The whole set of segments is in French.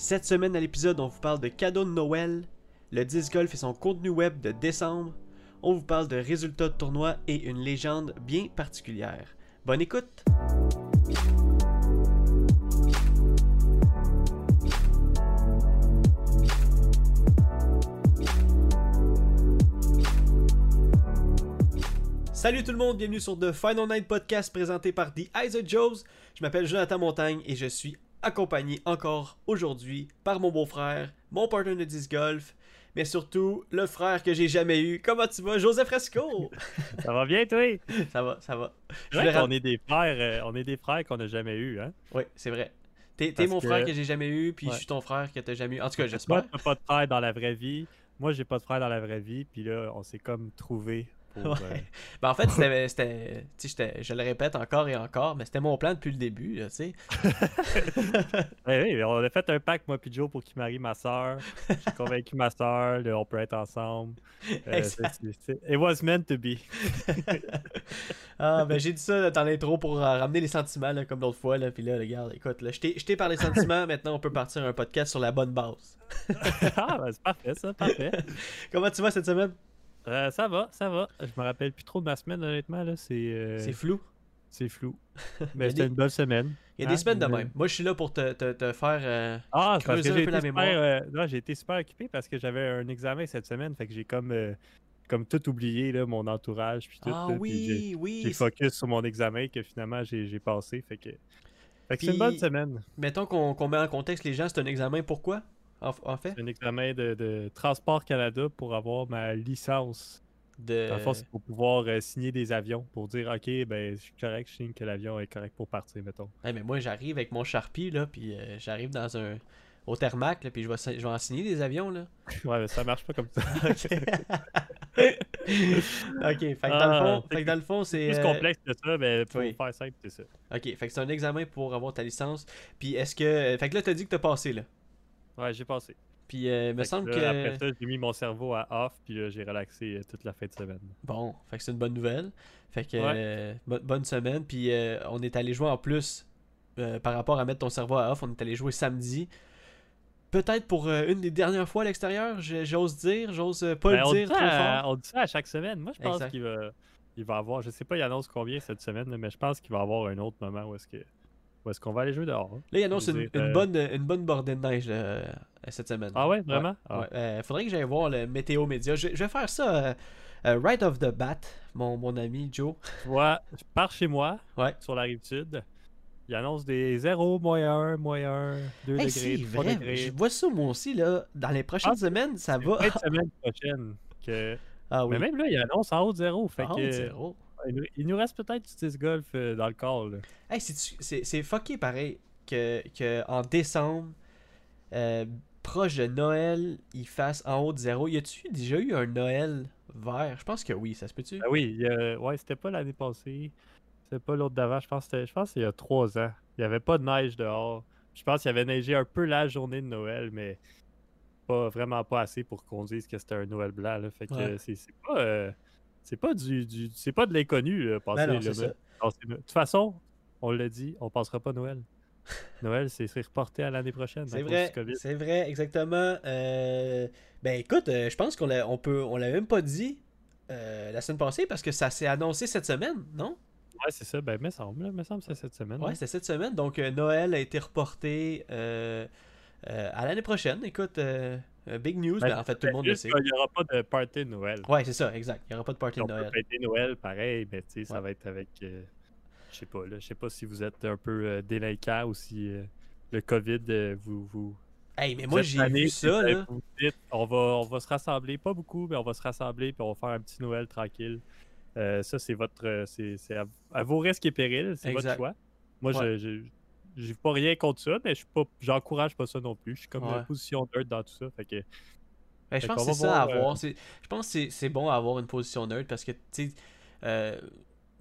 Cette semaine à l'épisode, on vous parle de cadeaux de Noël, le disc golf et son contenu web de décembre, on vous parle de résultats de tournois et une légende bien particulière. Bonne écoute! Salut tout le monde, bienvenue sur The Final Night Podcast présenté par The Eyes of Joes. Je m'appelle Jonathan Montagne et je suis accompagné encore aujourd'hui par mon beau-frère, mon partenaire de disc golf, mais surtout le frère que j'ai jamais eu. Comment tu vas, Joseph Fresco? ça va bien, toi? Ça va, ça va. on est des frères, euh, on est des frères qu'on n'a jamais eu, hein? Oui, c'est vrai. T'es, mon frère que j'ai jamais eu, puis je suis ton frère que t'as jamais eu. En tout cas, j'espère. Toi, t'as pas de frère dans la vraie vie. Moi, j'ai pas de frère dans la vraie vie, puis là, on s'est comme trouvé euh, ben, en fait, c'était, je le répète encore et encore, mais c'était mon plan depuis le début, tu sais. oui, on a fait un pack, moi puis Joe, pour qu'il marie ma soeur. J'ai convaincu ma soeur, on peut être ensemble. Euh, it was meant to be. ah, ben j'ai dit ça dans l'intro pour euh, ramener les sentiments, comme l'autre fois, là, puis là, regarde, écoute, là, je t'ai par les sentiments, maintenant on peut partir un podcast sur la bonne base. ah, ben c'est parfait, ça, parfait. Comment tu vas cette semaine? Euh, ça va, ça va. Je me rappelle plus trop de ma semaine, honnêtement. Là. C'est, euh, c'est flou. C'est flou. Mais c'était une bonne semaine. Il y a des hein, semaines de même. Moi, je suis là pour te, te, te faire euh, ah, creuser un peu la mémoire. non, j'ai été super occupé parce que j'avais un examen cette semaine. Fait que j'ai comme, comme tout oublié, là, mon entourage. Puis tout, ah oui, oui. J'ai focus sur mon examen que finalement j'ai, passé. Fait que, fait que c'est une bonne semaine. Mettons qu'on, qu'on met en contexte les gens, c'est un examen pourquoi? En, fait? C'est un examen de, Transport Canada pour avoir ma licence. De... En c'est pour pouvoir euh, signer des avions, pour dire, OK, ben, je suis correct, je signe que l'avion est correct pour partir, mettons. mais moi, j'arrive avec mon Sharpie, là, puis euh, j'arrive dans un... au Thermac, là, puis je vais, je vais en signer des avions, là. ouais, mais ça marche pas comme ça. ok, fait que, dans le fond, ah, dans le fond, c'est. plus euh, complexe que ça, mais pour faire simple, c'est ça. Ok, fait que c'est un examen pour avoir ta licence. Puis est-ce que. Fait que là, t'as dit que t'as passé, là. Ouais, j'ai passé. Puis, euh, me semble que. Après ça, j'ai mis mon cerveau à off, puis j'ai relaxé euh, toute la fin de semaine. Bon, fait que c'est une bonne nouvelle. Fait que, euh, bonne semaine. Puis, on est allé jouer en plus, par rapport à mettre ton cerveau à off, on est allé jouer samedi. Peut-être pour une des dernières fois à l'extérieur, j'ose dire, j'ose pas le ben, dire trop fort. On dit ça à chaque semaine. Moi, je pense qu'il va, il va avoir, je sais pas, il annonce combien cette semaine, mais je pense qu'il va avoir un autre moment où est-ce que est-ce qu'on va aller jouer dehors? Hein? Là, il annonce une, une, euh, bonne, une bonne bordée de neige euh, cette semaine. Ah ouais, vraiment? Il ah. euh, faudrait que j'aille voir le météo média. Je, vais faire ça right off the bat, mon, mon ami Joe. Ouais, je pars chez moi, ouais. sur la rive sud. Il annonce des 0, moins 1, moins 1, 2 degrés, 3 vrai. degrés. Je vois ça moi aussi, là. Dans les prochaines ah, semaines, ça va. La semaine prochaine. Que... Ah, oui. Mais même là, il annonce en haut de 0. Fait en haut de 0. Il nous reste peut-être du disc golf euh, dans le corps. Là. Hey, c'est fucké pareil que, que en décembre, euh, proche de Noël, il fasse en haut de zéro. Y a-tu déjà eu un Noël vert? Je pense que oui, ça se peut-tu? Ben Oui, ouais, c'était pas l'année passée. C'était pas l'autre d'avant. Je pense que je pense qu'il y a trois ans. Il y avait pas de neige dehors. Je pense qu'il y avait neigé un peu la journée de Noël, mais pas vraiment pas assez pour qu'on dise que c'était un Noël blanc. Fait que c'est pas. Euh, c'est pas du, du c'est pas de l'inconnu passer ben de toute façon, on l'a dit, on passera pas Noël. Noël, c'est reporté à l'année prochaine. C'est vrai, c'est vrai, exactement. Euh, ben écoute, euh, je pense qu'on l'a, on peut, on l'a même pas dit euh, la semaine passée parce que ça s'est annoncé cette semaine, non? Ouais, c'est ça. Ben, me semble, me semble, c'est cette semaine. Ouais, c'est cette semaine. Donc Noël a été reporté à l'année prochaine. Écoute, euh, big news, ben, mais en fait, tout le monde le sait. Il n'y aura pas de party de Noël. Ouais, c'est ça, exact. Il n'y aura pas de party de Noël. Party de Noël, pareil, mais tu sais, ça va être avec. Euh, je sais pas, là. Je sais pas si vous êtes un peu euh, délinquant ou si le COVID vous. vous Hey, mais moi j'ai vu ça là. on, va, on va se rassembler, pas beaucoup, mais on va se rassembler puis on va faire un petit Noël tranquille. ça, c'est votre. C'est à, vos risques et périls, c'est votre choix. Moi, je, j'ai pas rien contre ça, mais je pas, j'encourage pas ça non plus. Je suis comme une position neutre dans tout ça. Fait que, ben, je pense que c'est ça à avoir. Euh, je pense que c'est bon à avoir une position neutre parce que tu sais, euh,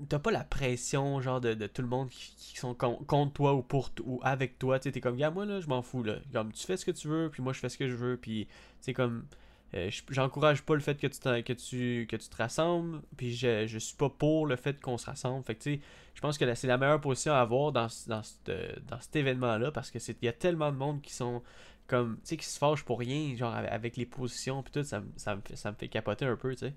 t'as pas la pression genre de, de tout le monde qui, sont contre toi ou pour ou avec toi. Tu es comme, gars, moi là, je m'en fous. Là. Comme, tu fais ce que tu veux, puis moi je fais ce que je veux. Puis, c'est comme, euh, j'encourage pas le fait que tu, que tu, que tu te rassembles, puis je, je suis pas pour le fait qu'on se rassemble. Fait que je pense que c'est la meilleure position à avoir dans, dans, dans cet événement-là, parce que il y a tellement de monde qui sont comme, tu sais, qui se fâchent pour rien, genre avec les positions, puis tout, ça, ça, me fait, ça me fait capoter un peu, tu sais.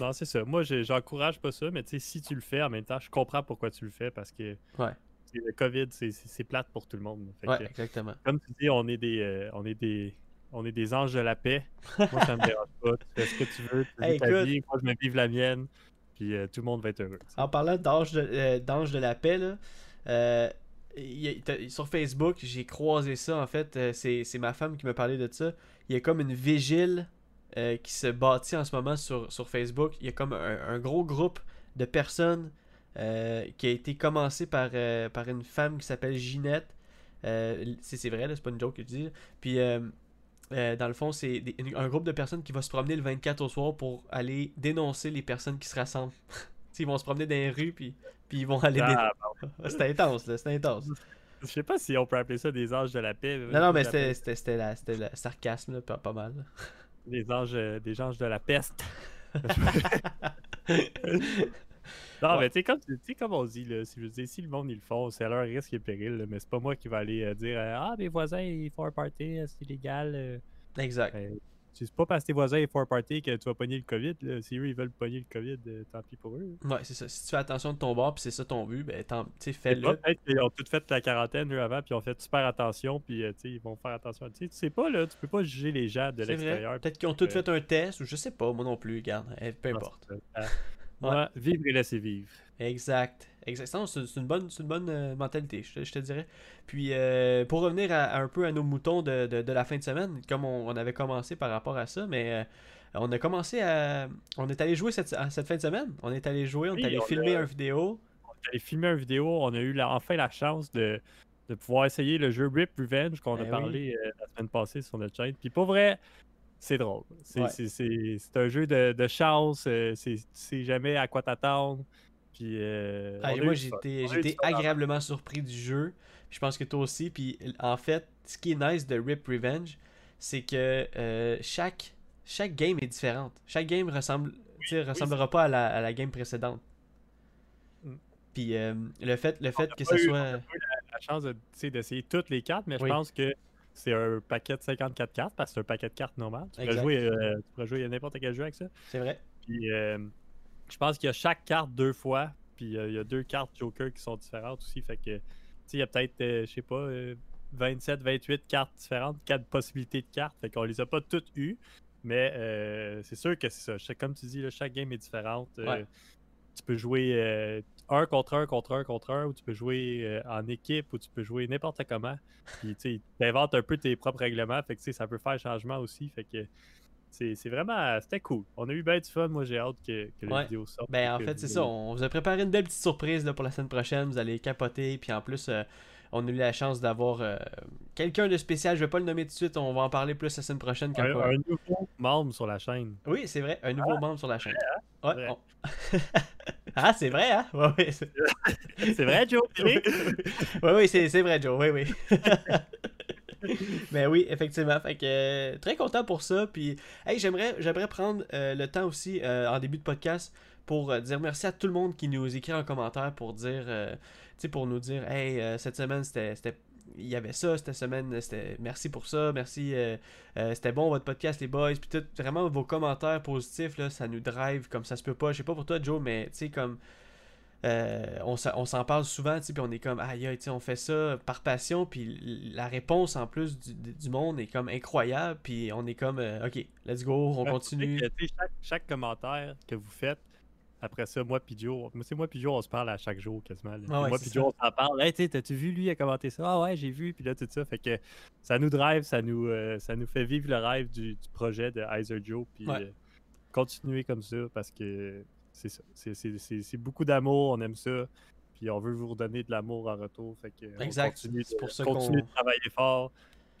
Non, c'est ça. Moi, j'encourage pas ça, mais tu sais, si tu le fais en même temps, je comprends pourquoi tu le fais parce que ouais. le COVID, c'est plate pour tout le monde. ouais, exactement. Comme tu dis, on est des, euh, on est des, on est des anges de la paix. Moi, ça me dérange pas. Tu fais ce que tu veux. Tu ta vie, moi, je me vive la mienne. Puis euh, tout le monde va être heureux. En parlant d'ange de, euh, de, la paix, là, euh, sur Facebook, j'ai croisé ça en fait. c'est ma femme qui m'a parlé de ça. Il y a comme une vigile qui se bâtit en ce moment sur, sur Facebook. Il y a comme un, gros groupe de personnes qui a été commencé par, par une femme qui s'appelle Ginette. c'est vrai, c'est pas une joke que je dis. Puis euh, dans le fond, c'est un groupe de personnes qui va se promener le 24 au soir pour aller dénoncer les personnes qui se rassemblent. ils vont se promener dans les rues, puis, puis ils vont aller. Ah, c'était intense, là, c'était intense. Je sais pas si on peut appeler ça des anges de la paix. Non, non, mais c'était le sarcasme, là, pas, pas, mal. Des anges, euh, des anges de la peste. Non, mais tu sais, comme, comme on dit, là, si, je dis, si le monde ils le font, c'est à leur risque et péril, mais c'est pas moi qui va aller euh, dire euh, Ah, mes voisins ils font un party, euh, c'est illégal. Exact. Ben, c'est pas parce que tes voisins ils font un party que tu vas pogner le COVID. Là. Si eux ils veulent pogner le COVID, tant pis pour eux. Ouais, c'est ça. Si tu fais attention de ton bord puis c'est ça ton but, ben tu fais-le. Peut-être qu'ils ont tout fait la quarantaine eux avant puis ils ont fait super attention puis ils vont faire attention. Tu sais pas, là, tu peux pas juger les gens de l'extérieur. Peut-être qu'ils ont tous fait un test ou je sais pas, moi non plus, regarde. Eh, peu importe. Ouais. vivre et laisser vivre. Exact. Exactement. C'est une bonne, une bonne euh, mentalité, je, te dirais. Puis, euh, pour revenir à, un peu à nos moutons de, de, la fin de semaine, comme on, avait commencé par rapport à ça, mais euh, on a commencé à. On est allé jouer cette, cette fin de semaine. On est allé jouer, on est allé filmer un vidéo. On est allé filmer un vidéo. On a eu enfin la chance de, de pouvoir essayer le jeu Rip Revenge qu'on a ben parlé la semaine passée sur notre chaîne. Puis, pour vrai, c'est drôle. C'est un jeu de, de chance. Euh, c'est jamais à quoi t'attendre. Puis, euh, moi, j'ai été agréablement surpris du jeu. Je pense que toi aussi. Puis, en fait, ce qui est nice de Rip Revenge, c'est que euh, chaque, chaque game est différente. Chaque game ressemble, ressemblera pas à la, à la, game précédente. Mm. Puis, le fait, le fait que ce soit. On a eu la, chance d'essayer toutes les cartes, mais je pense que c'est un paquet de 54 cartes parce que c'est un paquet de cartes normal. Tu pourrais, jouer, euh, tu pourrais jouer à n'importe quel jeu avec ça. C'est vrai. Puis euh, je pense qu'il y a chaque carte deux fois. Puis euh, il y a deux cartes Joker qui sont différentes aussi. Fait que, il y a peut-être, je sais pas, 27, 28 cartes différentes, quatre possibilités de cartes. Fait qu'on les a pas toutes eues. Mais c'est sûr que c'est ça. Comme tu dis, chaque game est différente. Tu peux jouer un contre un contre un contre un, ou tu peux jouer euh, en équipe, ou tu peux jouer n'importe comment. Puis tu inventes un peu tes propres règlements, fait que ça peut faire changement aussi. Fait que c'est vraiment. C'était cool. On a eu bien du fun. Moi, j'ai hâte que, que la vidéo sorte. Ben, en fait, c'est ça. On vous a préparé une belle petite surprise là, pour la semaine prochaine. Vous allez capoter. Puis en plus, euh, on a eu la chance d'avoir euh, quelqu'un de spécial. Je vais pas le nommer tout de suite. On va en parler plus la semaine prochaine. Quand un, un, nouveau membre sur la chaîne. Oui, c'est vrai. Un nouveau ah, membre sur la chaîne. Hein? Ouais, ah, c'est vrai, hein? Ouais, c'est vrai, Joe? oui, oui, c'est vrai, Joe. Oui, oui. Mais oui, effectivement. Fait que euh, très content pour ça. Puis, hey, j'aimerais, j'aimerais prendre euh, le temps aussi euh, en début de podcast pour dire merci à tout le monde qui nous écrit en commentaire pour dire, tu sais, pour nous dire, hey, cette semaine c'était il y avait ça cette semaine. C'était merci pour ça, merci. c'était bon votre podcast les boys. Puis tout, vraiment vos commentaires positifs là, ça nous drive comme ça se peut pas. Je sais pas pour toi Joe, mais tu sais comme euh, on, s'en parle souvent, puis on est comme, aïe, aïe, on fait ça par passion, puis la réponse en plus du, monde est comme incroyable, puis on est comme, euh, ok, let's go, on continue. chaque, commentaire que vous faites, après ça, moi puis Joe, c'est moi puis Joe, on se parle à chaque jour quasiment. moi puis Joe, on s'en parle. Hey, t'as-tu vu lui a commenté ça? Ah ouais, j'ai vu, puis là, tout ça. Fait que ça nous drive, ça nous, euh, ça nous fait vivre le rêve du, projet de Heiser Joe, puis continuer comme ça parce que c'est ça. C'est beaucoup d'amour, on aime ça. Puis on veut vous redonner de l'amour en retour. Fait que exact. On continue, de, pour ça continue de travailler fort.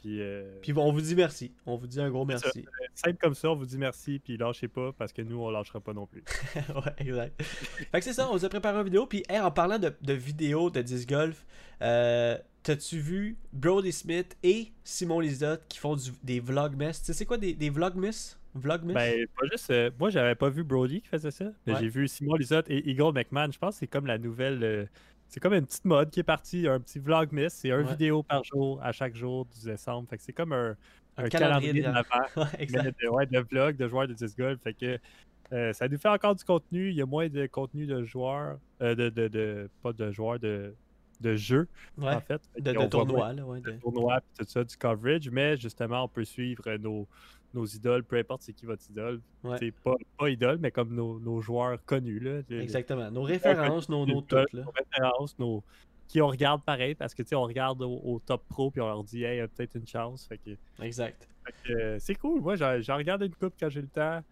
Puis, euh, puis, on vous dit merci. On vous dit un gros merci. Simple comme ça, on vous dit merci. Puis lâchez pas parce que nous, on lâchera pas non plus. ouais, exact. fait que c'est ça, on vous a préparé une vidéo. Puis en parlant de, de vidéos de disc golf, euh, t'as-tu vu Brody Smith et Simon Lizotte qui font des vlogmas? Tu sais, c'est quoi des, des vlogmas? Vlogmas? Ben, pas juste. Euh, moi, j'avais pas vu Brody qui faisait ça, mais j'ai vu Simon Lizotte et Eagle McMahon. Je pense que c'est comme la nouvelle. C'est comme une petite mode qui est partie, un petit vlogmas. C'est un vidéo par jour à chaque jour du décembre. Fait que c'est comme un, un, calendrier, de, ouais, de, vlog de joueurs de disc golf. Fait que euh, ça nous fait encore du contenu. Il y a moins de contenu de joueurs, euh, de, de, de, pas de joueurs, de, de jeux, en fait. De, tournois, là, ouais, de... tournois, tout ça, du coverage. Mais justement, on peut suivre nos, nos idoles, peu importe c'est qui votre idole. C'est pas, pas idole, mais comme nos, nos joueurs connus. Là, Exactement. Nos références, nos, nos toutes. Nos références, nos, qui on regarde pareil parce que tu sais, on regarde au, top pro puis on leur dit hey, il y a peut-être une chance. Fait que, exact. Euh, c'est cool. Moi, j'en regarde une coupe quand j'ai le temps.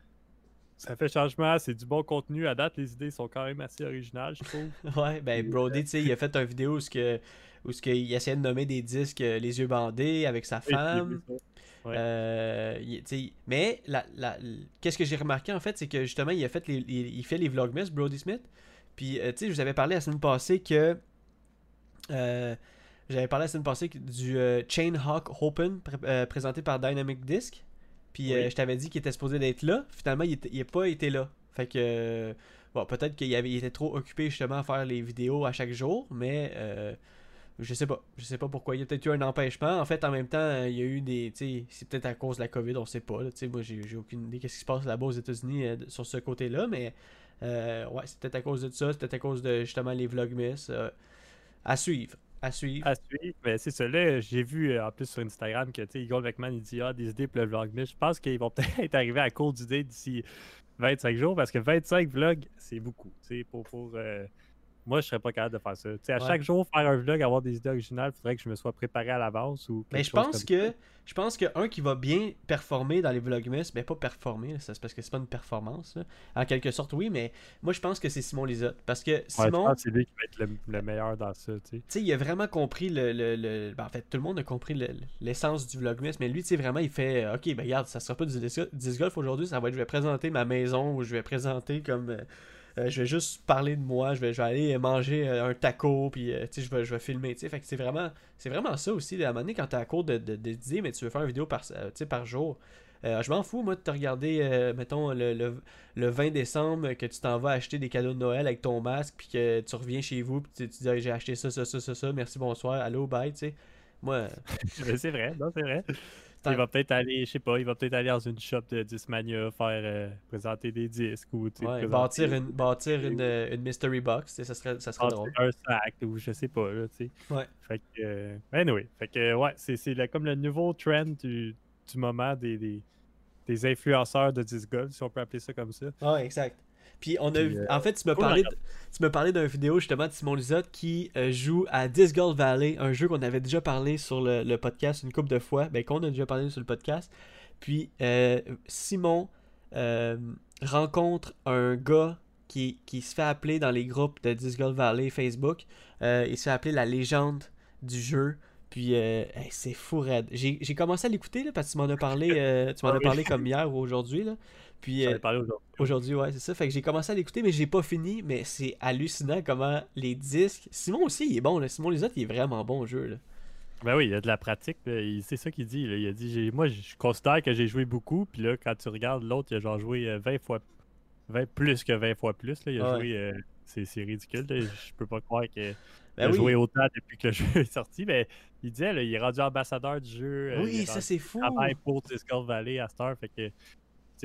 Ça fait changement, c'est du bon contenu. À date, les idées sont quand même assez originales, je trouve. ouais, ben Brody, tu sais, il a fait une vidéo où, ce que, où ce il essayait de nommer des disques euh, les yeux bandés avec sa femme. Euh, mais la, la, qu'est-ce que j'ai remarqué en fait, c'est que justement, il a fait les, il, fait les vlogmas, Brody Smith. Puis, tu sais, je vous avais parlé la semaine passée que euh, j'avais parlé la semaine passée du euh, Chain Hawk Open euh, présenté par Dynamic Disc. Puis je t'avais dit qu'il était supposé d'être là. Finalement, il n'a pas été là. Fait que. bon, peut-être qu'il était trop occupé justement à faire les vidéos à chaque jour, mais je sais pas. Je sais pas pourquoi. Il y a peut-être eu un empêchement. En fait, en même temps, il y a eu des. C'est peut-être à cause de la COVID, on sait pas. moi, j'ai aucune idée qu'est-ce qui se passe là-bas aux États-Unis sur ce côté-là, mais ouais, c'est peut-être à cause de ça. C'est peut-être à cause de justement les Vlogmas. À suivre. À suivre. À suivre. Mais c'est ça. Là, j'ai vu euh, en plus sur Instagram que Eagle McMahon il dit Ah, des idées pour le vlog. Mais je pense qu'ils vont peut-être arriver à court d'idées d'ici 25 jours parce que 25 vlogs, c'est beaucoup. Pour, pour euh, moi, je serais pas capable de faire ça. à chaque jour, faire un vlog, avoir des idées originales, il faudrait que je me sois préparé à l'avance. ou Mais je pense que je pense que un qui va bien performer dans les vlogmas, mais pas performer, c'est parce que c'est pas une performance. En quelque sorte, oui, mais moi je pense que c'est Simon Lisotte. Parce que Simon. c'est lui qui va être le, meilleur dans ça. Tu sais, il a vraiment compris le. le, ben, en fait, tout le monde a compris l'essence du vlogmas, mais lui, tu sais, vraiment, il fait Ok, ben regarde, ça sera pas du disc golf aujourd'hui, ça va être je vais présenter ma maison ou je vais présenter comme. Euh, euh, je vais juste parler de moi, je vais, je vais aller manger euh, un taco, puis euh, je, vais, je vais filmer. Fait que c'est vraiment, c'est vraiment ça aussi. À un moment donné, quand tu à court de, de, mais tu veux faire une vidéo par, par jour, je m'en fous, moi, de te regarder, mettons, le, le, 20 décembre, que tu t'en vas acheter des cadeaux de Noël avec ton masque, puis que tu reviens chez vous, puis tu, tu dis j'ai acheté ça, ça, ça, ça, ça, merci, bonsoir, allô, bye, tu sais. Moi. c'est vrai, non, c'est vrai. Il va peut-être aller, je sais pas, il va peut-être aller dans une shop de Discmania faire euh, présenter des disques ou ouais, bâtir, une, bâtir une, une, mystery box, ça serait, ça serait drôle. Un sac ou je sais pas, là, tu sais. Ouais. Fait que, euh, anyway, fait que, ouais, c'est comme le nouveau trend du, du moment des, des, des, influenceurs de disc golf, si on peut appeler ça comme ça. Ouais, exact. Puis on a euh, en fait, tu me parlais, tu me parlais d'une vidéo justement de Simon Lisotte qui euh, joue à Disc Golf Valley, un jeu qu'on avait déjà parlé sur le, podcast une couple de fois, ben qu'on a déjà parlé sur le podcast. Puis euh, Simon rencontre un gars qui, qui, se fait appeler dans les groupes de Disc Golf Valley Facebook. il se fait appeler la légende du jeu. Puis c'est fou raide. J'ai commencé à l'écouter parce que tu m'en as parlé, tu m'en as ah parlé comme hier ou aujourd'hui. Puis euh, aujourd'hui. Aujourd'hui, ouais, c'est ça. Fait que j'ai commencé à l'écouter, mais j'ai pas fini. Mais c'est hallucinant comment les disques. Simon aussi, il est bon. Là. Simon autres, il est vraiment bon au jeu. Là. Ben oui, il y a de la pratique. C'est ça qu'il dit. Il a dit Moi, je considère que j'ai joué beaucoup. Puis là, quand tu regardes l'autre, il a genre joué 20 euh, fois 20, plus que 20 fois plus. Là. Il a joué. Euh, c'est ridicule. Je peux pas croire qu'il ben a joué autant depuis que le jeu est sorti. Mais il disait, là, il est rendu ambassadeur du jeu. Oui, ça c'est fou. Il travaille pour Discord Valley à Star. Fait que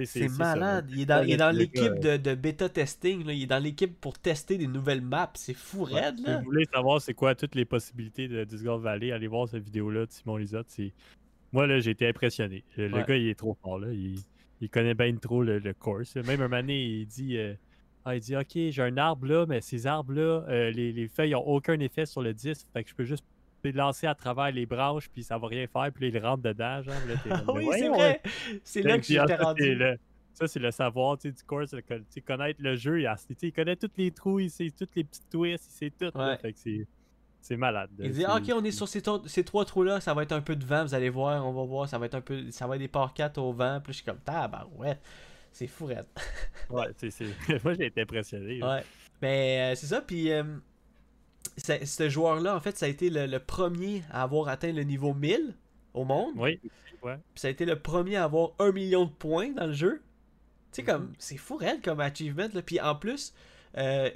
c'est malade. il est dans, dans l'équipe de, de, bêta testing. Là. Il est dans l'équipe pour tester des nouvelles maps. C'est fou raide. Là. Si vous voulez savoir c'est quoi toutes les possibilités de Discord Valley, allez voir cette vidéo-là de Simon Lisotte. Moi, là, j'ai été impressionné. Le gars, il est trop fort. Là. Il, il connaît bien trop le, course. Même un moment il dit, euh, ah, il dit Ok, j'ai un arbre là, mais ces arbres-là, euh, les, les, feuilles n'ont aucun effet sur le disque. Fait que je peux juste lancer à travers les branches, puis ça va rien faire, puis il rentre dedans. Genre, oui, c'est vrai. C'est là que j'étais rendu. Ça, c'est le savoir du course, connaître le jeu. Il, il, connaît tous les trous, il sait toutes les petites twists, il sait tout. c'est malade. Il dit Ok, on est sur ces, ces trois trous-là, ça va être un peu de vent, vous allez voir, on va voir, ça va être un peu. Ça va être des parquettes au vent. Puis je suis comme ouais, c'est fou, ouais, c'est. Moi j'ai été impressionné. Ouais. Mais euh, c'est ça, puis. Euh, ce joueur-là, en fait, ça a été le, premier à avoir atteint le niveau 1000 au monde. Oui. Ouais. Puis ça a été le premier à avoir un million de points dans le jeu. Tu sais, comme, mhm. c'est fou, réel comme achievement. Là. Puis en plus, euh,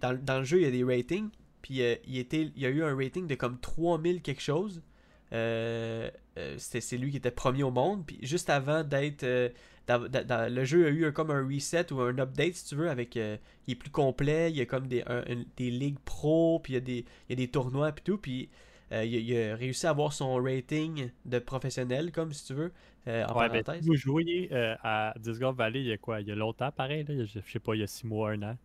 dans, le jeu, il y a des ratings. puis il, était, il a eu un rating de comme 3000 quelque chose. c'est lui qui était premier au monde. Puis juste avant d'être le jeu a eu comme un reset ou un update, si tu veux, avec. il est plus complet, il y a comme des, des ligues pro, puis il y a des, il y a des tournois, puis tout. Puis euh, il, a réussi à avoir son rating de professionnel, comme si tu veux, euh, en ouais, ben, parenthèse. vous jouiez euh, à Disc Golf Valley il y a quoi? Il y a longtemps, pareil, là, je, sais pas, il y a six mois, un an.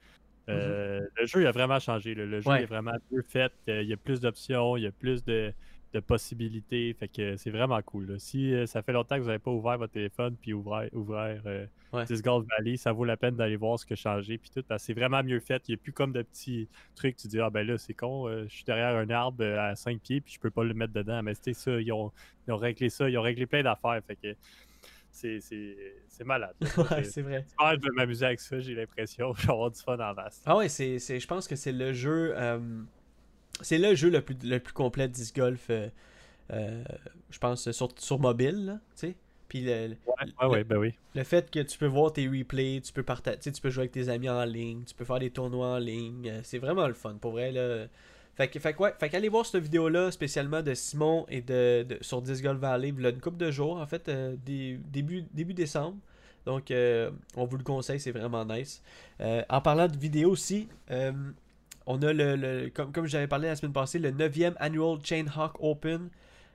Mm-hmm. Le jeu il a vraiment changé. Le jeu est vraiment mieux fait. Il y a plus d'options, il y a plus de, de possibilités. Fait que c'est vraiment cool. Si euh, ça fait longtemps que vous n'avez pas ouvert votre téléphone puis ouvert, ouvert euh, Valley, ça vaut la peine d'aller voir ce qui a changé. Puis tout, c'est vraiment mieux fait. Il n'y a plus comme de petits trucs. Tu dis, ah ben là, c'est con, euh, je suis derrière un arbre à 5 pieds puis je peux pas le mettre dedans. Mais c'était ça, ils ont, ils ont, réglé ça. Ils ont réglé plein d'affaires. Fait que c'est malade. ouais, c'est vrai. Je vais m'amuser avec ça, j'ai l'impression. Je vais avoir du fun en masse. Ah ouais, c'est, je pense que c'est le jeu c'est le jeu le plus, le plus complet de disc golf, euh, euh, je pense, sur, sur mobile, tu sais. Puis le, ouais, ben oui. le fait que tu peux voir tes replays, tu peux partager, tu peux jouer avec tes amis en ligne, tu peux faire des tournois en ligne, euh, c'est vraiment le fun pour vrai là. Fait que, fait, ouais, fait qu'allez voir cette vidéo là spécialement de Simon et de, sur Disc Golf Valley, il y a une couple de jours en fait, début, début décembre. Donc on vous le conseille, c'est vraiment nice. en parlant de vidéo aussi, on a le, comme, comme j'avais parlé la semaine passée, le 9e Annual Chainhawk Open.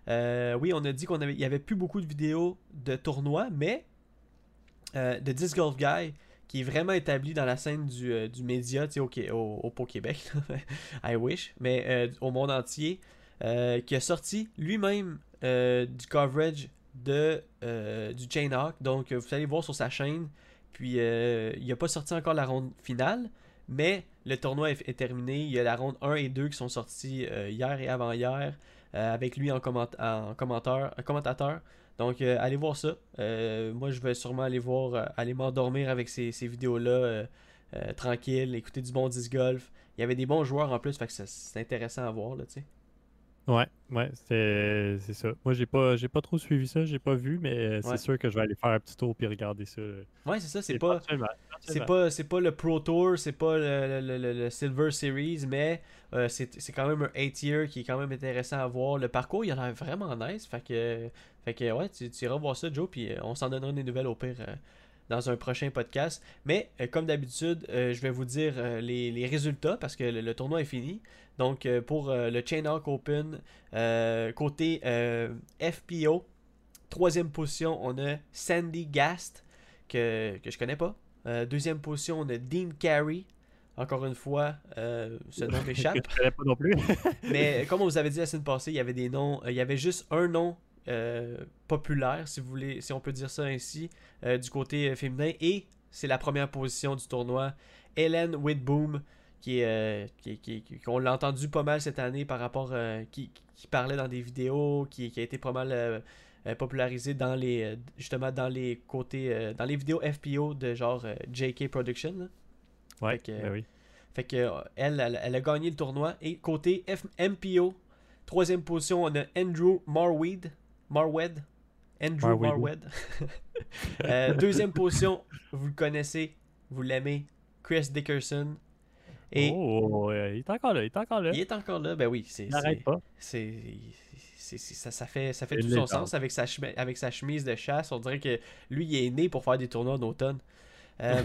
Euh, oui, on a dit qu'on avait, il y avait plus beaucoup de vidéos de tournois, mais euh, de Disc Golf Guy, qui est vraiment établi dans la scène du, euh, du média, au, au, au, Québec, I wish, mais au monde entier, qui a sorti lui-même du coverage de, du Chainhawk. Donc, vous allez voir sur sa chaîne. Puis, il n'a pas sorti encore la ronde finale, mais le tournoi est, terminé. Il y a la ronde 1 et 2 qui sont sortis euh, hier et avant-hier. Euh, avec lui en, en commentateur. Donc euh, allez voir ça. moi je vais sûrement aller voir, aller m'endormir avec ces, vidéos-là. tranquille, écouter du bon disc golf. Il y avait des bons joueurs en plus, c'est intéressant à voir là. Ouais, ouais, c'est ça. Moi, j'ai pas, j'ai pas trop suivi ça, j'ai pas vu, mais euh, c'est sûr que je vais aller faire un petit tour puis regarder ça. Ouais, c'est ça, c'est pas, c'est pas, c'est pas le Pro Tour, c'est pas le, le, Silver Series, mais euh, c'est quand même un 8 year qui est quand même intéressant à voir. Le parcours, il a l'air vraiment nice, fait que, fait que ouais, tu, tu iras voir ça, Joe, puis euh, on s'en donnera des nouvelles au pire dans un prochain podcast. Mais euh, comme d'habitude, euh, je vais vous dire euh, les, résultats parce que le, tournoi est fini. Donc pour le Chainhawk Open, côté FPO, troisième position, on a Sandy Gast, que, que je connais pas. deuxième position, on a Dean Carey. Encore une fois, ce nom m'échappe. je connais pas non plus. Mais comme on vous avait dit la semaine passée, il y avait des noms. il y avait juste un nom populaire, si vous voulez, si on peut dire ça ainsi, euh, du côté euh, féminin. Et c'est la première position du tournoi. Helen Whitboom, qui, euh, qui, on l'a entendu pas mal cette année par rapport. qui, parlait dans des vidéos, qui, a été pas mal popularisé dans les justement dans les côtés dans les vidéos FPO de genre JK Production. Ouais, fait que, ben oui. Fait que elle, elle, a gagné le tournoi. Et côté MPO, troisième position, on a Andrew Marweed. Marwed. Andrew Marwed. Euh, deuxième position, vous le connaissez, vous l'aimez, Chris Dickerson. Et oh, il est encore là, il est encore là. Il est encore là, ben oui. C'est, N'arrête pas. C'est, ça, ça, fait, ça fait tout son sens avec sa, avec sa chemise de chasse. On dirait que lui, il est né pour faire des tournois d'automne. Euh,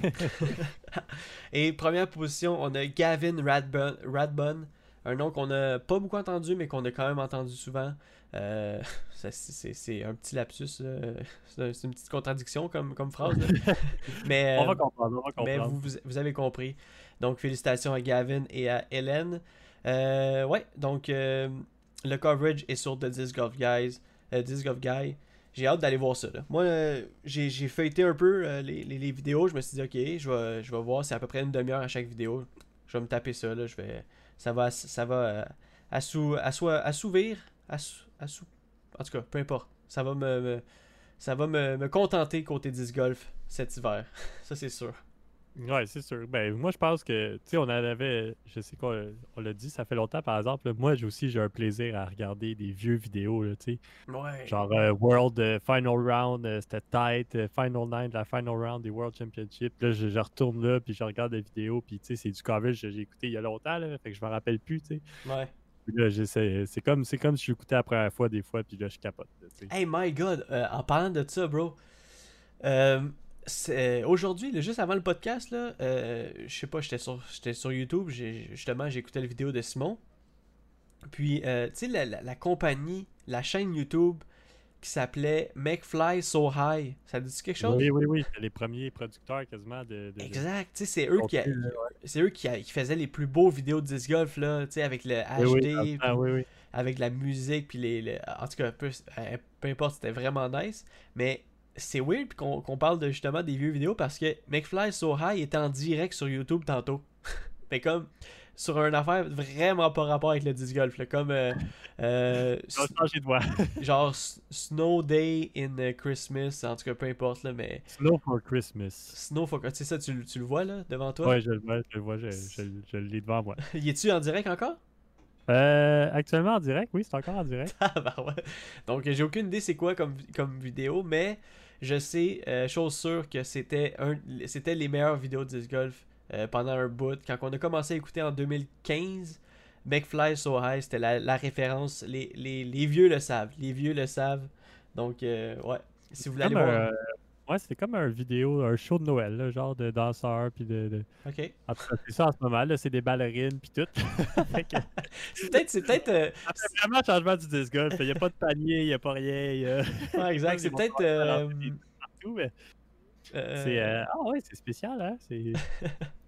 et première position, on a Gavin Radbun, Radbun un nom qu'on n'a pas beaucoup entendu, mais qu'on a quand même entendu souvent. Euh, c'est un petit lapsus, c'est une petite contradiction comme, comme phrase. mais, on va comprendre, Mais vous, vous, avez compris. Donc, félicitations à Gavin et à Hélène. Euh, ouais, donc euh, le coverage est sur The Disc of Guys. Disc of Guy. J'ai hâte d'aller voir ça. Moi, j'ai feuilleté un peu les, les, vidéos. Je me suis dit, ok, je vais, je vais voir. C'est à peu près une demi-heure à chaque vidéo. Je vais me taper ça. Là. Je vais, ça va, ça va assou, assouvir en tout cas, peu importe. Ça va me, ça va me, contenter côté disc golf cet hiver. Ça, c'est sûr. Ouais, c'est sûr. Ben, moi, je pense que, tu sais, on en avait, je sais qu'on on l'a dit, ça fait longtemps, par exemple. moi, j'ai aussi, j'ai un plaisir à regarder des vieux vidéos, tu sais. Ouais. Genre euh, World euh, Final Round, euh, c'était tight. Final Night, la Final Round des World Championship. Là, je, retourne là, puis je regarde des vidéos, puis tu sais, c'est du coverage que j'ai écouté il y a longtemps, là, fait que je me rappelle plus, tu sais. Ouais. là, c'est comme, comme si j'écoutais la première fois, des fois, puis là, je capote. hey, my God, en parlant de ça, bro. Euh, aujourd'hui, juste avant le podcast, là, euh, je sais pas, j'étais sur, sur YouTube, justement, j'écoutais la vidéo de Simon. Puis, euh, tu sais, la, compagnie, la chaîne YouTube qui s'appelait Make Fly So High, ça dit quelque chose? Oui, oui, oui, les premiers producteurs quasiment de. exact, tu sais, c'est eux, qui, c'est eux qui, faisaient les plus beaux vidéos de disc golf, là, tu sais, avec le HD, oui, avec la musique, puis les, En tout cas, peu, euh, peu importe, c'était vraiment nice. Mais c'est weird qu'on parle de, justement des vieux vidéos parce que McFly So High était en direct sur YouTube tantôt. Mais comme sur une affaire vraiment pas rapport avec le disc golf. comme. Euh, euh de genre Snow Day in Christmas, en tout cas peu importe, là, mais. Snow for Christmas. Snow for Tu sais ça, tu, tu, le vois là, devant toi? Ouais, je le vois, je le vois, je, je, le lis devant moi. y es-tu en direct encore? Euh, actuellement en direct, oui, c'est encore en direct. ah bah ouais. Donc j'ai aucune idée c'est quoi comme, comme vidéo, mais je sais, euh, chose sûre, que c'était un c'était les meilleures vidéos de disc golf euh, pendant un bout. Quand on a commencé à écouter en 2015, McFly So High, c'était la, référence. Les, les, vieux le savent. Les vieux le savent. Donc, ouais. Si vous voulez aller voir. Ouais, c'est comme un vidéo, un show de Noël, genre de danseurs, puis de, Ok. c'est ça en ce moment, là, c'est des ballerines, puis tout. c'est peut-être... C'est peut-être euh, vraiment un changement du disc golf. Il n'y a pas de panier, il n'y a pas rien. Ouais, exact. C'est peut-être... Euh... euh c'est... Euh, ah ouais, c'est spécial, hein? C'est...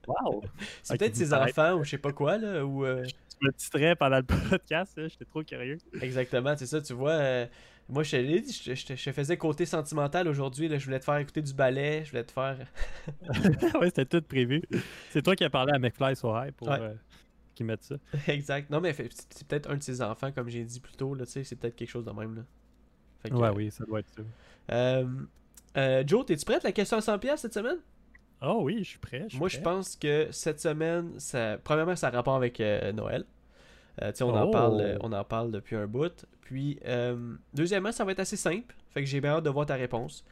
Wow! c'est peut-être ses enfants, ou je sais pas quoi, là, ou... Je me titrais pendant le podcast, j'étais trop curieux. Exactement, c'est ça, tu vois... Moi, je te je, je, faisais côté sentimental aujourd'hui. Je voulais te faire écouter du ballet. Je voulais te faire. oui, c'était tout prévu. C'est toi qui as parlé à McFly so High pour euh, qu'ils mettent ça. exact. Non, mais c'est peut-être un de ses enfants, comme j'ai dit plus tôt. C'est peut-être quelque chose de même. Là. Fait ouais, oui, ça doit être ça. Euh, euh, Joe, es-tu prête la question à 100$ cette semaine? Oh oui, je suis prêt. Moi, je pense que cette semaine, ça... premièrement, ça a rapport avec Noël. Euh, on, en parle, euh, oh. on en parle depuis un bout. Puis, euh, deuxièmement, ça va être assez simple. Fait que j'ai bien hâte de voir ta réponse.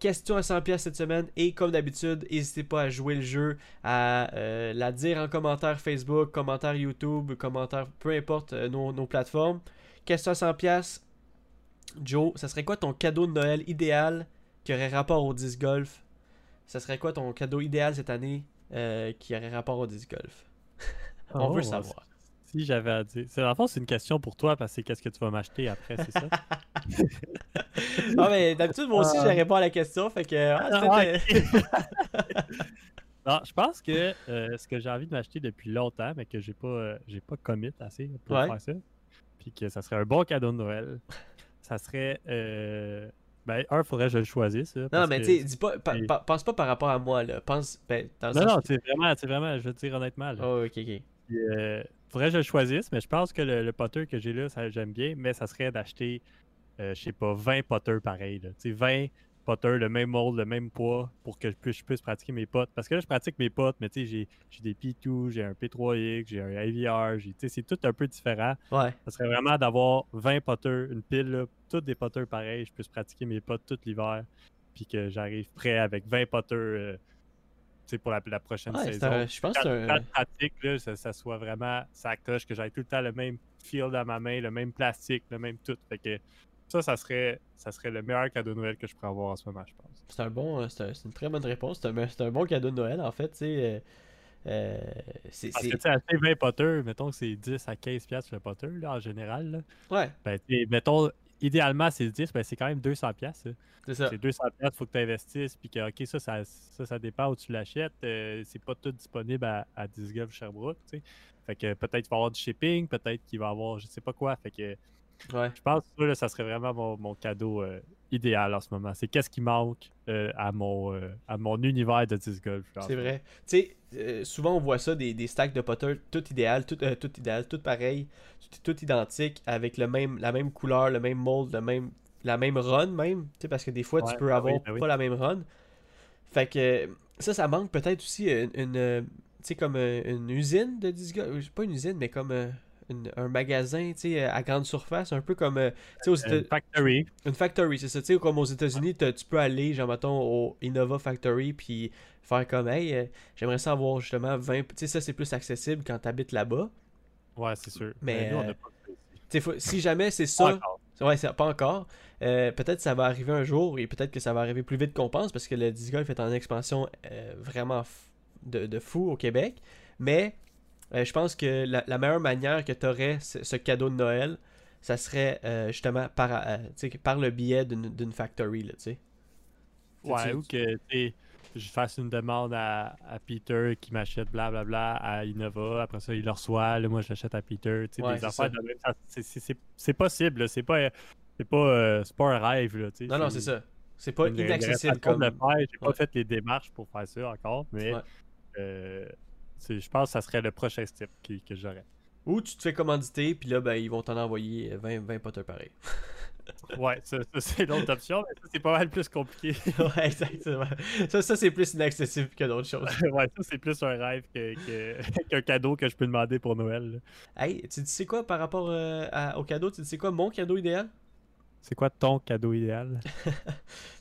question à 100$ cette semaine. Et comme d'habitude, n'hésitez pas à jouer le jeu, à la dire en commentaire Facebook, commentaire YouTube, commentaire, peu importe nos, nos, plateformes. Question à 100$. Joe, ça serait quoi ton cadeau de Noël idéal qui aurait rapport au disc golf? Ça serait quoi ton cadeau idéal cette année qui aurait rapport au disc golf? On veut oh, j'avais à dire. C'est, en c'est une question pour toi parce que qu'est-ce que tu vas m'acheter après, c'est ça? non, mais d'habitude, moi aussi, ah. je réponds à la question. Fait que. Ah, non, je pense que euh, ce que j'ai envie de m'acheter depuis longtemps, mais que j'ai pas, euh, j'ai pas commit assez pour faire ça, puis que ça serait un bon cadeau de Noël, ça serait. Euh, ben, un, faudrait que je le choisisse. non, mais tu sais, dis pas, pense pas par rapport à moi, là. Pense. Ben, non, non, c'est vraiment, c'est vraiment, je veux te dire honnêtement. Là. Oh, ok, ok. Euh, faudrait que je le choisisse, mais je pense que le, potter que j'ai là, ça, j'aime bien, mais ça serait d'acheter, euh, je sais pas, 20 potters pareils. Là. 20 potters, le même mold, le même poids, pour que je puisse, je puisse pratiquer mes potes. Parce que là, je pratique mes potes, mais tu sais, j'ai, j'ai des P2, j'ai un P3X, j'ai un j'ai, c'est tout un peu différent. Ouais. Ça serait vraiment d'avoir 20 potters, une pile, là, toutes des potters pareils, je puisse pratiquer mes potes tout l'hiver, puis que j'arrive prêt avec 20 potters. Euh, pour la, la prochaine saison. je pense que c'est pratique, là, ça, ça, soit vraiment ça coche, que j'aille tout le temps le même feel dans ma main, le même plastique, le même tout. Fait que ça, ça serait, ça serait le meilleur cadeau de Noël que je pourrais avoir en ce moment, je pense. C'est un bon, euh, c'est une très bonne réponse. C'est un, un, bon cadeau de Noël, en fait. tu sais euh, c'est, Parce que tu acheter 20 potters, mettons que c'est 10 à 15 pièces le potter, là, en général. Là. Ouais. Ben, mettons, idéalement, c'est 10, ben, c'est quand même 200 pièces. C'est ça. C'est 200 pièces, il faut que tu investisses, puis que, OK, ça, ça, ça, dépend où tu l'achètes. Euh, c'est pas tout disponible à, à Disgolf Sherbrooke, tu sais. Fait que peut-être qu'il va y avoir du shipping, peut-être qu'il va y avoir je sais pas quoi. Fait que je pense que ça, serait vraiment mon, cadeau euh, idéal en ce moment. C'est qu'est-ce qui manque euh, à, mon, à mon univers de disc golf. C'est vrai. Tu sais, souvent on voit ça, des, des stacks de potter, tout idéal, tout, tout idéal, tout pareil, tout, identique, avec le même, la même couleur, le même mold, le même, la même run même. Tu sais, parce que des fois, tu peux avoir ben pas la même run. Fait que ça, ça manque peut-être aussi une, une tu sais, comme une usine de disques. Pas une usine, mais comme un magasin à grande surface, un peu comme aux Une factory. Une factory, c'est ça. Comme aux États-Unis, tu peux aller, genre, mettons, au Innova Factory, puis faire comme, hey, j'aimerais ça avoir justement 20. Tu sais, ça, c'est plus accessible quand tu habites là-bas. Ouais, c'est sûr. Mais, nous, on pas si jamais c'est ça. Ouais, c'est pas encore. peut-être que ça va arriver un jour et peut-être que ça va arriver plus vite qu'on pense parce que le disc golf est en expansion vraiment de, de, fou au Québec. Mais euh, je pense que la, meilleure manière que tu aurais ce, cadeau de Noël, ça serait euh, justement par, euh, par le biais d'une factory. Là, ouais, ou que je fasse une demande à, Peter qui m'achète blablabla à Innova. Après ça, il le reçoit. Là, moi, j'achète à Peter. des affaires C'est possible. C'est pas, pas, pas un rêve. Là, non, non, c'est ça. C'est pas inaccessible. Comme... J'ai pas fait les démarches pour faire ça encore, mais je pense que ça serait le prochain step que, que j'aurais. Ou tu te fais commanditer, puis là, ben, ils vont t'en envoyer 20, 20 potes pareils. ouais, ça, c'est l'autre option, mais ça, c'est pas mal plus compliqué. ouais, exactement. Ça, ça c'est plus inaccessible que d'autres choses. ouais, ça, c'est plus un rêve qu'un que, cadeau que je peux demander pour Noël. Hey, tu sais quoi par rapport euh, au cadeau? Tu sais quoi mon cadeau idéal? C'est quoi ton cadeau idéal?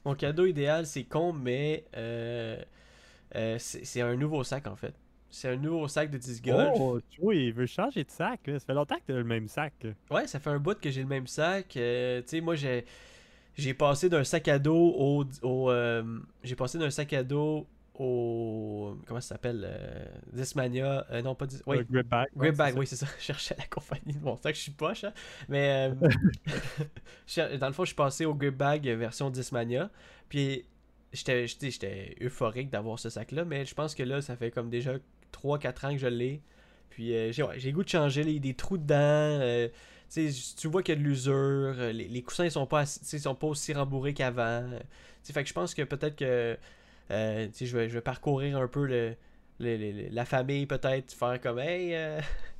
Mon cadeau idéal, c'est con, mais euh, euh, c'est un nouveau sac en fait. C'est un nouveau sac de disc golf. Oh, oui, il veut changer de sac. Ça fait longtemps que tu as le même sac. Ouais, ça fait un bout que j'ai le même sac. Euh, tu sais, moi, j'ai j'ai passé d'un sac à dos au. au euh, j'ai passé d'un sac à dos au. Comment ça s'appelle euh, Discmania. non, pas Dis... Oui. grip bag. Grip bag, oui, c'est ça. Je cherchais la compagnie de mon sac. Je suis poche, hein. Mais. dans le fond, je suis passé au grip bag version Discmania. Puis. J'étais euphorique d'avoir ce sac-là, mais je pense que là, ça fait comme déjà 3-4 ans que je l'ai. Puis euh, j'ai ouais, goût de changer les, des trous dedans. Euh, tu vois qu'il y a de l'usure. Euh, les, les, coussins sont pas, sont pas aussi rembourrés qu'avant. fait que je pense que peut-être que je, vais, je vais parcourir un peu le, la famille, peut-être, faire comme Hey,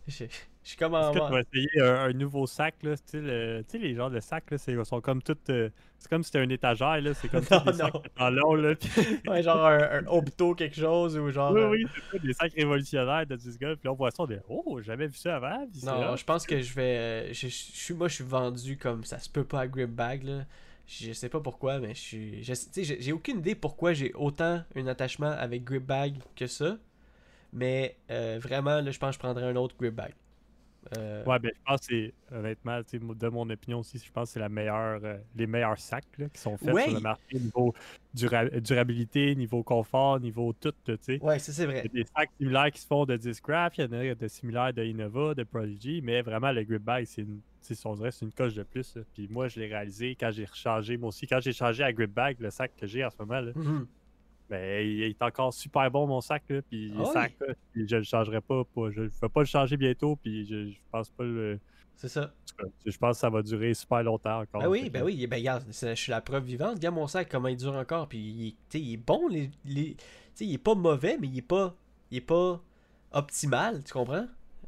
suis comme en. Est-ce que tu vas essayer un, nouveau sac, là? Tu sais, les genres de sacs, là, ils sont comme tout. Euh, c'est comme si c'était une étagère, là. C'est comme non, des sacs en long, là. ouais, genre un, un Obito, quelque chose, ou genre. Oui, oui, c'est ça, des sacs révolutionnaires de disc golf. Puis on voit ça, on dit, oh, jamais vu ça avant. non, je pense que je vais. Euh, je, suis, moi, je suis vendu comme ça se peut pas à Grip Bag, là. Je sais pas pourquoi, mais je suis. J'ai aucune idée pourquoi j'ai autant un attachement avec Grip Bag que ça. Mais euh, vraiment, là, je pense que je prendrais un autre Grip Bag. Euh, ouais, ben, je pense que c'est, honnêtement, de mon opinion aussi, je pense que c'est la meilleure, euh, les meilleurs sacs qui sont faits sur le marché niveau durabilité, niveau confort, niveau tout. sais. Ouais, ça c'est vrai. Il y a des sacs similaires qui se font de Discraft, il y en a de similaires de Innova, de Prodigy, mais vraiment, le Grip Bag, c'est une, c'est une coche de plus. Puis moi, je l'ai réalisé quand j'ai rechargé, moi aussi, quand j'ai changé à Grip Bag, le sac que j'ai en ce moment. Là, mm-hmm. Ben, il est encore super bon mon sac, là, puis ah sac, je le changerai pas, je ne vais pas le changer bientôt, puis je, je pense pas le... C'est ça. Je pense que ça va durer super longtemps encore. Ben oui, ben oui, ben regarde, je suis la preuve vivante. Regarde mon sac, comment il dure encore, puis il, il est bon, les, les, il est pas mauvais, mais il est pas, il est pas optimal, tu comprends?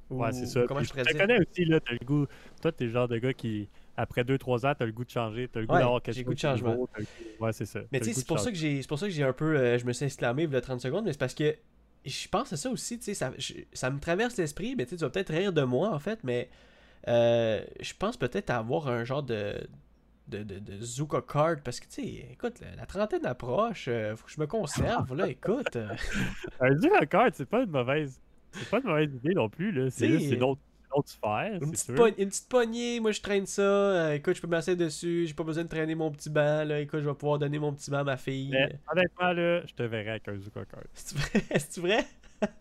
ouais, c'est ça. Comment je, te connais aussi, là, t'as le goût, toi, t'es le genre de gars qui après 2-3 ans, t'as le goût de changer, t'as le goût d'avoir quelque chose. J'ai goût de changement. Ouais, c'est ça. Mais tu sais, c'est pour, ça que j'ai, c'est pour ça que j'ai un peu. Euh, je me suis exclamé il y a 30 secondes, mais c'est parce que je pense à ça aussi, tu sais, ça, ça me traverse l'esprit, mais tu vas peut-être rire de moi en fait, mais euh, je pense peut-être avoir un genre de. De, de, de Card parce que tu sais écoute la, trentaine approche euh, faut que je me conserve là écoute un Zuka Card c'est pas une mauvaise c'est pas une mauvaise idée non plus là c'est juste une autre une, petite poignée, moi je traîne ça. Euh, écoute, je peux m'asseoir dessus. J'ai pas besoin de traîner mon petit banc. Là. Écoute, je vais pouvoir donner mon petit banc à ma fille. Mais, honnêtement, là, je te verrai avec un Zuka card. C'est vrai?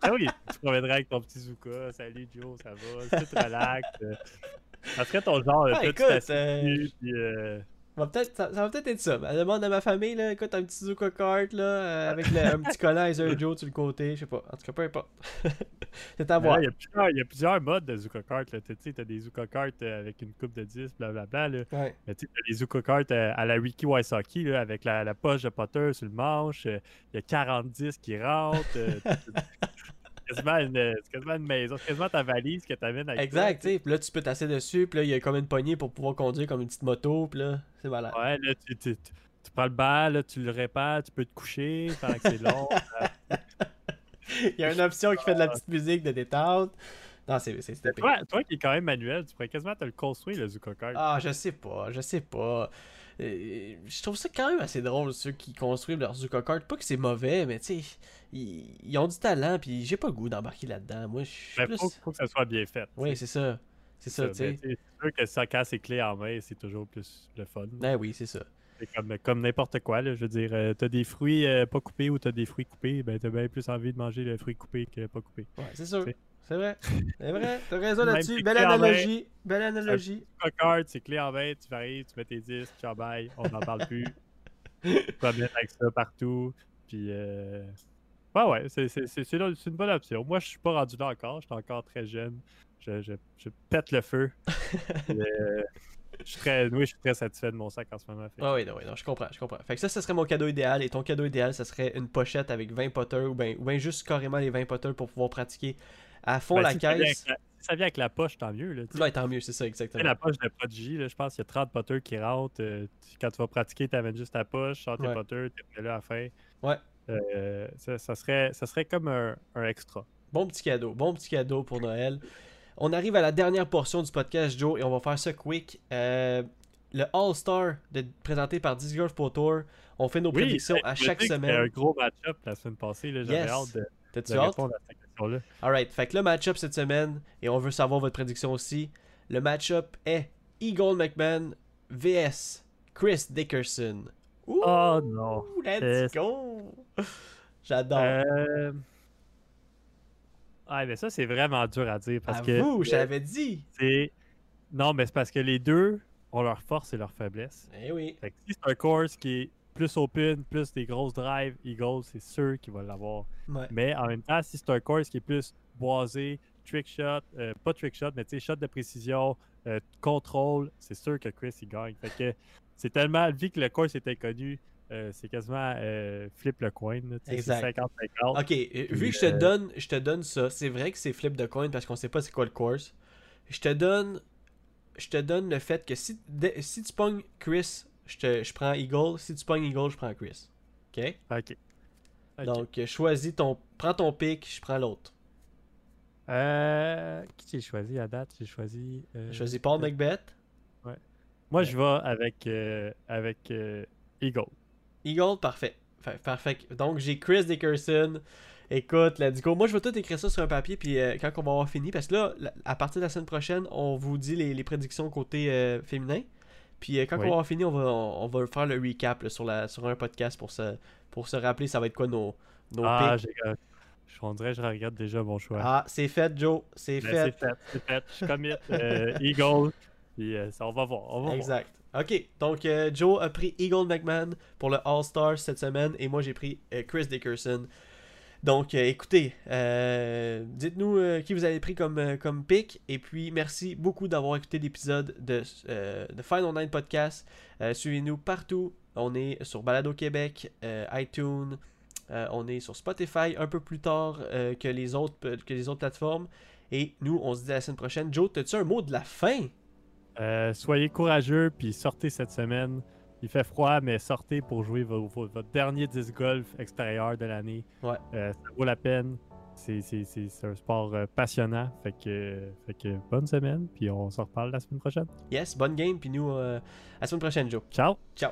ah oui, tu te promènerais avec ton petit Zuka. Salut Joe, ça va? Tout relax. Ça serait ton genre. Ah, écoute, euh... puis, va peut-être, ça, va peut-être être ça. Elle demande à ma famille, là, écoute, un petit Zuka cart, là, euh, avec un petit collant Ether Joe sur le côté, je sais pas. En tout cas, peu importe. c'est à voir. Il y, a plusieurs, modes de Zuka cart, là. Tu sais, t'as des Zuka cart euh, avec une coupe de 10, blablabla, là. Ouais. Mais tu sais, t'as des Zuka cart euh, à la Wiki Wysocki, là, avec la, poche de Potter sur le manche. Il y a 40 disques qui rentrent. quasiment une, c'est quasiment une maison. C'est quasiment ta valise que t'amènes avec Exact, tu sais. Puis là, tu peux tasser dessus. Puis là, il y a comme une poignée pour pouvoir conduire comme une petite moto. Puis là, c'est voilà. Ouais, là, tu, tu, tu, prends le bal, là, tu le répares, tu peux te coucher pendant que c'est long. Il y a une option qui fait de la petite musique de détente. Non, c'est c'est toi, toi qui est quand même manuel, tu pourrais quasiment te le construire, le Zuko. Ah, je sais pas, je sais pas. Euh, je trouve ça quand même assez drôle, ceux qui construisent leur Zuko Kart. Pas que c'est mauvais, mais tu sais, ils, ont du talent, puis j'ai pas le goût d'embarquer là-dedans. Moi, je suis plus... faut, faut, que ça soit bien fait. Oui, c'est ça. C'est ça, tu sais. C'est sûr que ça casse les clés en main, c'est toujours plus le fun. Ben oui, c'est ça. C'est comme, comme n'importe quoi, là. je veux dire, euh, t'as des fruits euh, pas coupés ou t'as des fruits coupés, ben t'as bien plus envie de manger le fruit coupé que pas coupé. Ouais, c'est sûr. C'est vrai. C'est vrai. T'as raison là-dessus. Belle analogie. Belle analogie. Card, c'est clé en main, tu varies, tu mets tes disques, tu bye, on n'en parle plus. tu vas bien avec ça partout. Puis, euh... ouais, ouais, c'est une bonne option. Moi, je suis pas rendu là encore. Je suis encore très jeune. Je, je, je pète le feu. je suis très, oui, je suis très satisfait de mon sac en ce moment. Ah oui, non, oui, non, je comprends, je comprends. Fait que ça, ce serait mon cadeau idéal. Et ton cadeau idéal, ça serait une pochette avec 20 potters ou bien ou ben juste carrément les 20 potters pour pouvoir pratiquer à fond ben, la caisse. Ça ça vient avec la poche, tant mieux. Là, ouais, tant mieux, c'est ça, exactement. La poche de Prodigy, là, je pense qu'il y a 30 potters qui rentrent. Euh, quand tu vas pratiquer, tu amènes juste ta poche, sors tes potters, tu es là à la fin. Ouais. Euh, ça, ça, serait, ça serait comme un, un extra. Bon petit cadeau, bon petit cadeau pour Noël. On arrive à la dernière portion du podcast, Joe, et on va faire ça quick. Euh, le All-Star présenté par Disc Golf Pro Tour. On fait nos prédictions à chaque semaine. C'était un gros match-up la semaine passée. J'avais hâte de, de répondre à cette question-là. Alright, fait que le match-up cette semaine, et on veut savoir votre prédiction aussi. Le match-up est Eagle McMahon vs Chris Dickerson. oh non. Let's go! J'adore. Euh... Ah, mais ça, c'est vraiment dur à dire. Parce que, vous, je t'avais dit. Non, mais c'est parce que les deux ont leur force et leur faiblesse. Eh oui. Fait que si c'est un course qui est plus open, plus des grosses drives, Eagles, c'est sûr qu'ils vont l'avoir. Mais en même temps, si c'est un course qui est plus boisé, trick shot, euh, pas trick shot, mais tu sais, shot de précision, euh, contrôle, c'est sûr que Chris il gagne. Fait que c'est tellement, vu que le course est inconnu, euh, c'est quasiment euh, flip le coin. Exact. 50-50. Ok, euh, vu que je te, donne, je te donne ça, c'est vrai que c'est flip de coin parce qu'on sait pas c'est quoi le course. Je te donne je te donne le fait que si, si tu pognes Chris, je, te, je prends Eagle. Si tu pognes Eagle, je prends Chris. Ok? Ok. Donc, choisis ton. Prends ton pick, je prends l'autre. Euh. Qui j'ai choisi à date? J'ai choisi. Euh... choisi Paul McBeth. Ouais. Moi, je vais avec, avec Eagle. Eagle, parfait. Parfait. Donc, j'ai Chris Dickerson. Écoute, let's go. Moi, je vais tout écrire ça sur un papier, puis euh, quand on va avoir fini, parce que là, à partir de la semaine prochaine, on vous dit les, prédictions côté euh, féminin. Puis euh, quand on va avoir fini, on va, on, va faire le recap sur, la, sur un podcast pour se, pour se rappeler ça va être quoi nos, nos ah, picks. Je dirais je regarde déjà mon choix. Ah, c'est fait, Joe. C'est ben, fait. C'est fait, c'est fait. Je commit Eagle. Puis ça, on va voir. On va exact. Ok, donc euh, Joe a pris Eagle McMahon pour le All-Star cette semaine et moi j'ai pris euh, Chris Dickerson. Donc euh, écoutez, dites-nous qui vous avez pris comme, comme pick et puis merci beaucoup d'avoir écouté l'épisode de, de Final Nine Podcast. Suivez-nous partout. On est sur Balado Québec, iTunes, on est sur Spotify un peu plus tard que, les autres, plateformes. Et nous, on se dit à la semaine prochaine. Joe, as-tu un mot de la fin? Euh, soyez courageux, puis sortez cette semaine. Il fait froid, mais sortez pour jouer votre dernier disc golf extérieur de l'année. Ouais. Euh, ça vaut la peine. C'est un sport euh, passionnant. Fait que, fait que bonne semaine, puis on se reparle la semaine prochaine. Yes, bonne game, puis nous, à la semaine prochaine, Joe. Ciao. Ciao.